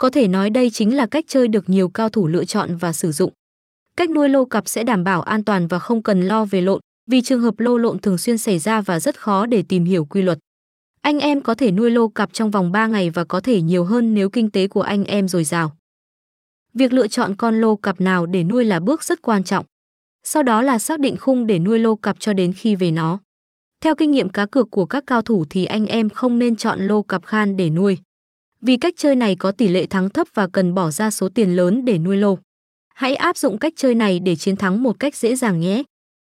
Có thể nói đây chính là cách chơi được nhiều cao thủ lựa chọn và sử dụng. Cách nuôi lô cặp sẽ đảm bảo an toàn và không cần lo về lộn, vì trường hợp lô lộn thường xuyên xảy ra và rất khó để tìm hiểu quy luật. Anh em có thể nuôi lô cặp trong vòng 3 ngày và có thể nhiều hơn nếu kinh tế của anh em dồi dào. Việc lựa chọn con lô cặp nào để nuôi là bước rất quan trọng. Sau đó là xác định khung để nuôi lô cặp cho đến khi về nó. Theo kinh nghiệm cá cược của các cao thủ thì anh em không nên chọn lô cặp khan để nuôi. Vì cách chơi này có tỷ lệ thắng thấp và cần bỏ ra số tiền lớn để nuôi lô. Hãy áp dụng cách chơi này để chiến thắng một cách dễ dàng nhé.